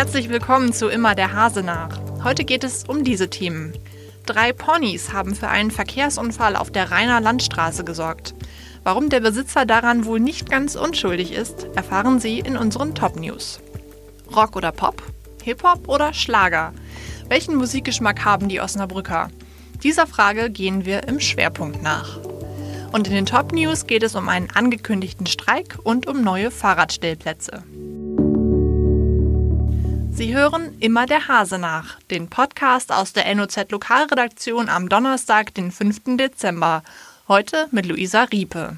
Herzlich willkommen zu Immer der Hase nach. Heute geht es um diese Themen. Drei Ponys haben für einen Verkehrsunfall auf der Rheiner Landstraße gesorgt. Warum der Besitzer daran wohl nicht ganz unschuldig ist, erfahren Sie in unseren Top News. Rock oder Pop? Hip-Hop oder Schlager? Welchen Musikgeschmack haben die Osnabrücker? Dieser Frage gehen wir im Schwerpunkt nach. Und in den Top News geht es um einen angekündigten Streik und um neue Fahrradstellplätze. Sie hören immer der Hase nach, den Podcast aus der NOZ Lokalredaktion am Donnerstag, den 5. Dezember. Heute mit Luisa Riepe.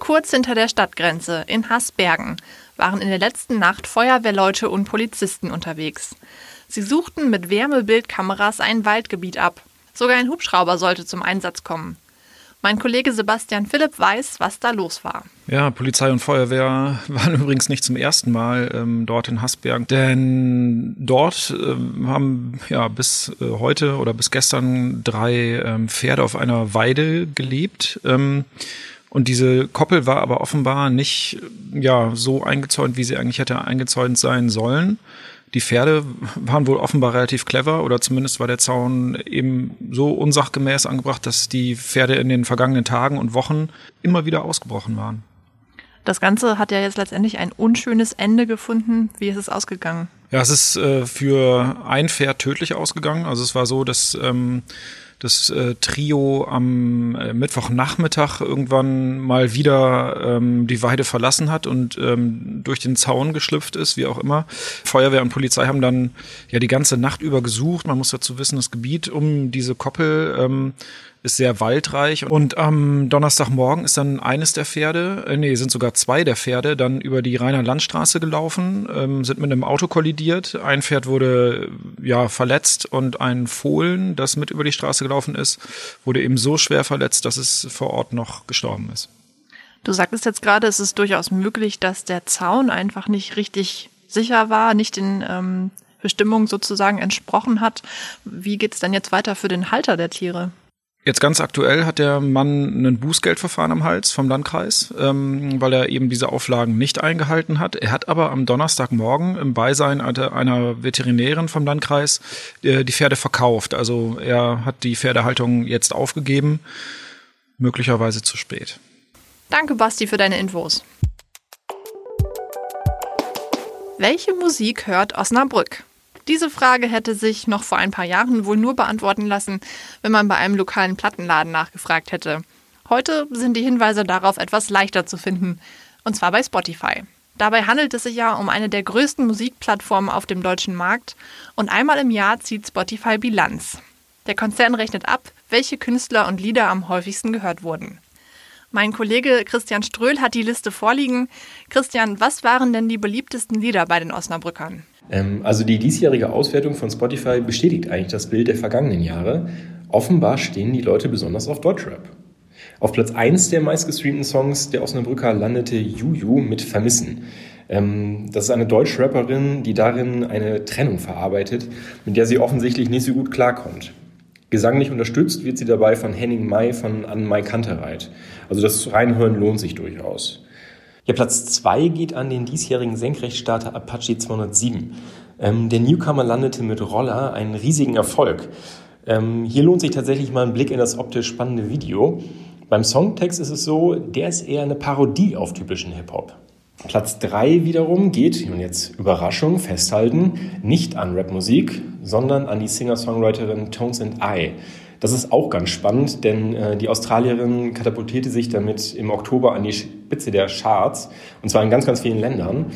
Kurz hinter der Stadtgrenze in Haßbergen waren in der letzten Nacht Feuerwehrleute und Polizisten unterwegs. Sie suchten mit Wärmebildkameras ein Waldgebiet ab. Sogar ein Hubschrauber sollte zum Einsatz kommen. Mein Kollege Sebastian Philipp weiß, was da los war. Ja, Polizei und Feuerwehr waren übrigens nicht zum ersten Mal ähm, dort in Hasberg, denn dort ähm, haben ja bis äh, heute oder bis gestern drei ähm, Pferde auf einer Weide gelebt. Ähm, und diese Koppel war aber offenbar nicht ja so eingezäunt, wie sie eigentlich hätte eingezäunt sein sollen. Die Pferde waren wohl offenbar relativ clever oder zumindest war der Zaun eben so unsachgemäß angebracht, dass die Pferde in den vergangenen Tagen und Wochen immer wieder ausgebrochen waren. Das Ganze hat ja jetzt letztendlich ein unschönes Ende gefunden. Wie ist es ausgegangen? Ja, es ist äh, für ein Pferd tödlich ausgegangen. Also es war so, dass ähm, das äh, Trio am äh, Mittwochnachmittag irgendwann mal wieder ähm, die Weide verlassen hat und ähm, durch den Zaun geschlüpft ist, wie auch immer. Feuerwehr und Polizei haben dann ja die ganze Nacht über gesucht. Man muss dazu wissen, das Gebiet um diese Koppel ähm, ist sehr waldreich. Und am Donnerstagmorgen ist dann eines der Pferde, äh, nee, sind sogar zwei der Pferde, dann über die Rheiner Landstraße gelaufen, ähm, sind mit einem Auto kollidiert. Ein Pferd wurde ja verletzt und ein Fohlen, das mit über die Straße gelaufen ist, wurde eben so schwer verletzt, dass es vor Ort noch gestorben ist. Du sagtest jetzt gerade, es ist durchaus möglich, dass der Zaun einfach nicht richtig sicher war, nicht den ähm, Bestimmungen sozusagen entsprochen hat. Wie geht es denn jetzt weiter für den Halter der Tiere? Jetzt ganz aktuell hat der Mann ein Bußgeldverfahren am Hals vom Landkreis, ähm, weil er eben diese Auflagen nicht eingehalten hat. Er hat aber am Donnerstagmorgen im Beisein einer Veterinärin vom Landkreis äh, die Pferde verkauft. Also er hat die Pferdehaltung jetzt aufgegeben, möglicherweise zu spät. Danke, Basti, für deine Infos. Welche Musik hört Osnabrück? Diese Frage hätte sich noch vor ein paar Jahren wohl nur beantworten lassen, wenn man bei einem lokalen Plattenladen nachgefragt hätte. Heute sind die Hinweise darauf etwas leichter zu finden, und zwar bei Spotify. Dabei handelt es sich ja um eine der größten Musikplattformen auf dem deutschen Markt und einmal im Jahr zieht Spotify Bilanz. Der Konzern rechnet ab, welche Künstler und Lieder am häufigsten gehört wurden. Mein Kollege Christian Ströhl hat die Liste vorliegen. Christian, was waren denn die beliebtesten Lieder bei den Osnabrückern? Ähm, also die diesjährige Auswertung von Spotify bestätigt eigentlich das Bild der vergangenen Jahre. Offenbar stehen die Leute besonders auf Deutschrap. Auf Platz 1 der meistgestreamten Songs der Osnabrücker landete Juju mit Vermissen. Ähm, das ist eine Deutschrapperin, die darin eine Trennung verarbeitet, mit der sie offensichtlich nicht so gut klarkommt. Gesanglich unterstützt wird sie dabei von Henning May von Anne Mai Kantereit. Also das Reinhören lohnt sich durchaus. Ja, Platz 2 geht an den diesjährigen Senkrechtstarter Apache 207. Ähm, der Newcomer landete mit Roller einen riesigen Erfolg. Ähm, hier lohnt sich tatsächlich mal ein Blick in das optisch spannende Video. Beim Songtext ist es so, der ist eher eine Parodie auf typischen Hip-Hop. Platz 3 wiederum geht, und jetzt Überraschung, festhalten, nicht an Rapmusik, sondern an die Singer-Songwriterin Tones and I. Das ist auch ganz spannend, denn äh, die Australierin katapultierte sich damit im Oktober an die Spitze der Charts, und zwar in ganz, ganz vielen Ländern.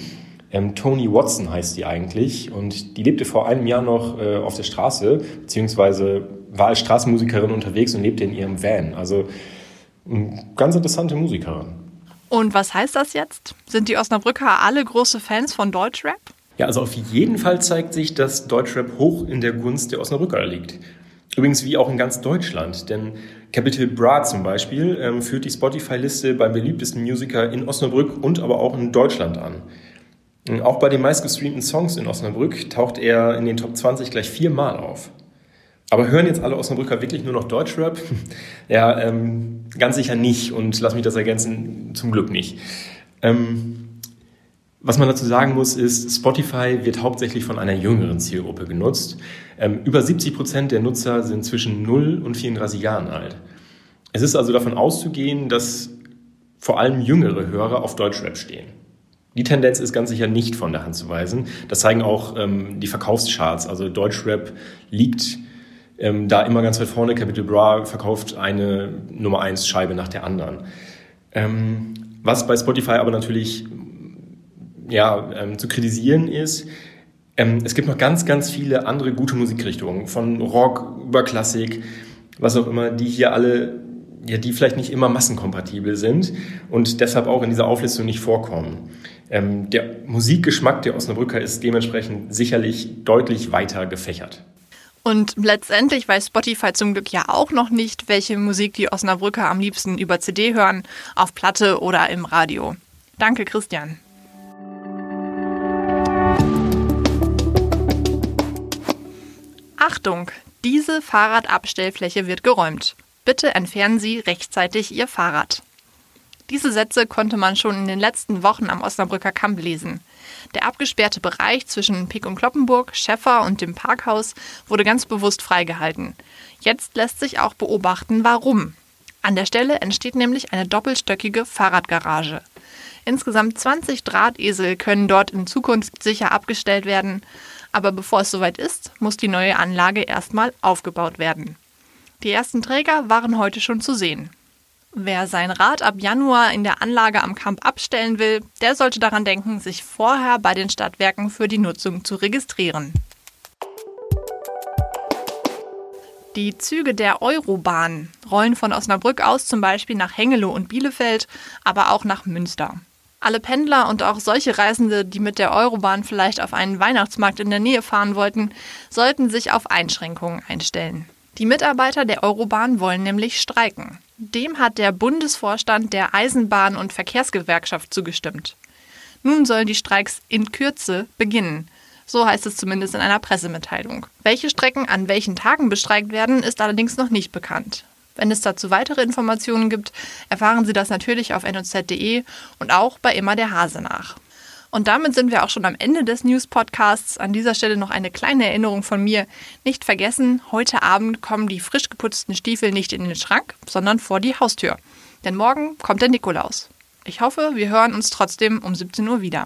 Ähm, Tony Watson heißt die eigentlich und die lebte vor einem Jahr noch äh, auf der Straße, beziehungsweise war als Straßenmusikerin unterwegs und lebte in ihrem Van. Also eine ganz interessante Musikerin. Und was heißt das jetzt? Sind die Osnabrücker alle große Fans von Deutschrap? Ja, also auf jeden Fall zeigt sich, dass Deutschrap hoch in der Gunst der Osnabrücker liegt. Übrigens wie auch in ganz Deutschland, denn Capital Bra zum Beispiel ähm, führt die Spotify-Liste beim beliebtesten Musiker in Osnabrück und aber auch in Deutschland an. Auch bei den meistgestreamten Songs in Osnabrück taucht er in den Top 20 gleich viermal auf. Aber hören jetzt alle Osnabrücker wirklich nur noch Deutschrap? ja, ähm, ganz sicher nicht und lass mich das ergänzen, zum Glück nicht. Ähm, Was man dazu sagen muss, ist, Spotify wird hauptsächlich von einer jüngeren Zielgruppe genutzt. Ähm, über 70 Prozent der Nutzer sind zwischen 0 und 34 Jahren alt. Es ist also davon auszugehen, dass vor allem jüngere Hörer auf Deutschrap stehen. Die Tendenz ist ganz sicher nicht von der Hand zu weisen. Das zeigen auch ähm, die Verkaufscharts. Also Deutschrap liegt ähm, da immer ganz weit vorne. Capital Bra verkauft eine Nummer 1 Scheibe nach der anderen. Ähm, was bei Spotify aber natürlich ja, ähm, zu kritisieren ist, ähm, es gibt noch ganz, ganz viele andere gute Musikrichtungen, von Rock über Klassik, was auch immer, die hier alle, ja, die vielleicht nicht immer massenkompatibel sind und deshalb auch in dieser Auflistung nicht vorkommen. Ähm, der Musikgeschmack der Osnabrücker ist dementsprechend sicherlich deutlich weiter gefächert. Und letztendlich weiß Spotify zum Glück ja auch noch nicht, welche Musik die Osnabrücker am liebsten über CD hören, auf Platte oder im Radio. Danke, Christian. Achtung, diese Fahrradabstellfläche wird geräumt. Bitte entfernen Sie rechtzeitig Ihr Fahrrad. Diese Sätze konnte man schon in den letzten Wochen am Osnabrücker Kamp lesen. Der abgesperrte Bereich zwischen Pik und Kloppenburg, Schäffer und dem Parkhaus wurde ganz bewusst freigehalten. Jetzt lässt sich auch beobachten, warum. An der Stelle entsteht nämlich eine doppelstöckige Fahrradgarage. Insgesamt 20 Drahtesel können dort in Zukunft sicher abgestellt werden. Aber bevor es soweit ist, muss die neue Anlage erstmal aufgebaut werden. Die ersten Träger waren heute schon zu sehen. Wer sein Rad ab Januar in der Anlage am Camp abstellen will, der sollte daran denken, sich vorher bei den Stadtwerken für die Nutzung zu registrieren. Die Züge der Eurobahn rollen von Osnabrück aus zum Beispiel nach Hengelo und Bielefeld, aber auch nach Münster. Alle Pendler und auch solche Reisende, die mit der Eurobahn vielleicht auf einen Weihnachtsmarkt in der Nähe fahren wollten, sollten sich auf Einschränkungen einstellen. Die Mitarbeiter der Eurobahn wollen nämlich streiken. Dem hat der Bundesvorstand der Eisenbahn- und Verkehrsgewerkschaft zugestimmt. Nun sollen die Streiks in Kürze beginnen. So heißt es zumindest in einer Pressemitteilung. Welche Strecken an welchen Tagen bestreikt werden, ist allerdings noch nicht bekannt. Wenn es dazu weitere Informationen gibt, erfahren Sie das natürlich auf noz.de und auch bei immer der Hase nach. Und damit sind wir auch schon am Ende des News-Podcasts. An dieser Stelle noch eine kleine Erinnerung von mir. Nicht vergessen, heute Abend kommen die frisch geputzten Stiefel nicht in den Schrank, sondern vor die Haustür. Denn morgen kommt der Nikolaus. Ich hoffe, wir hören uns trotzdem um 17 Uhr wieder.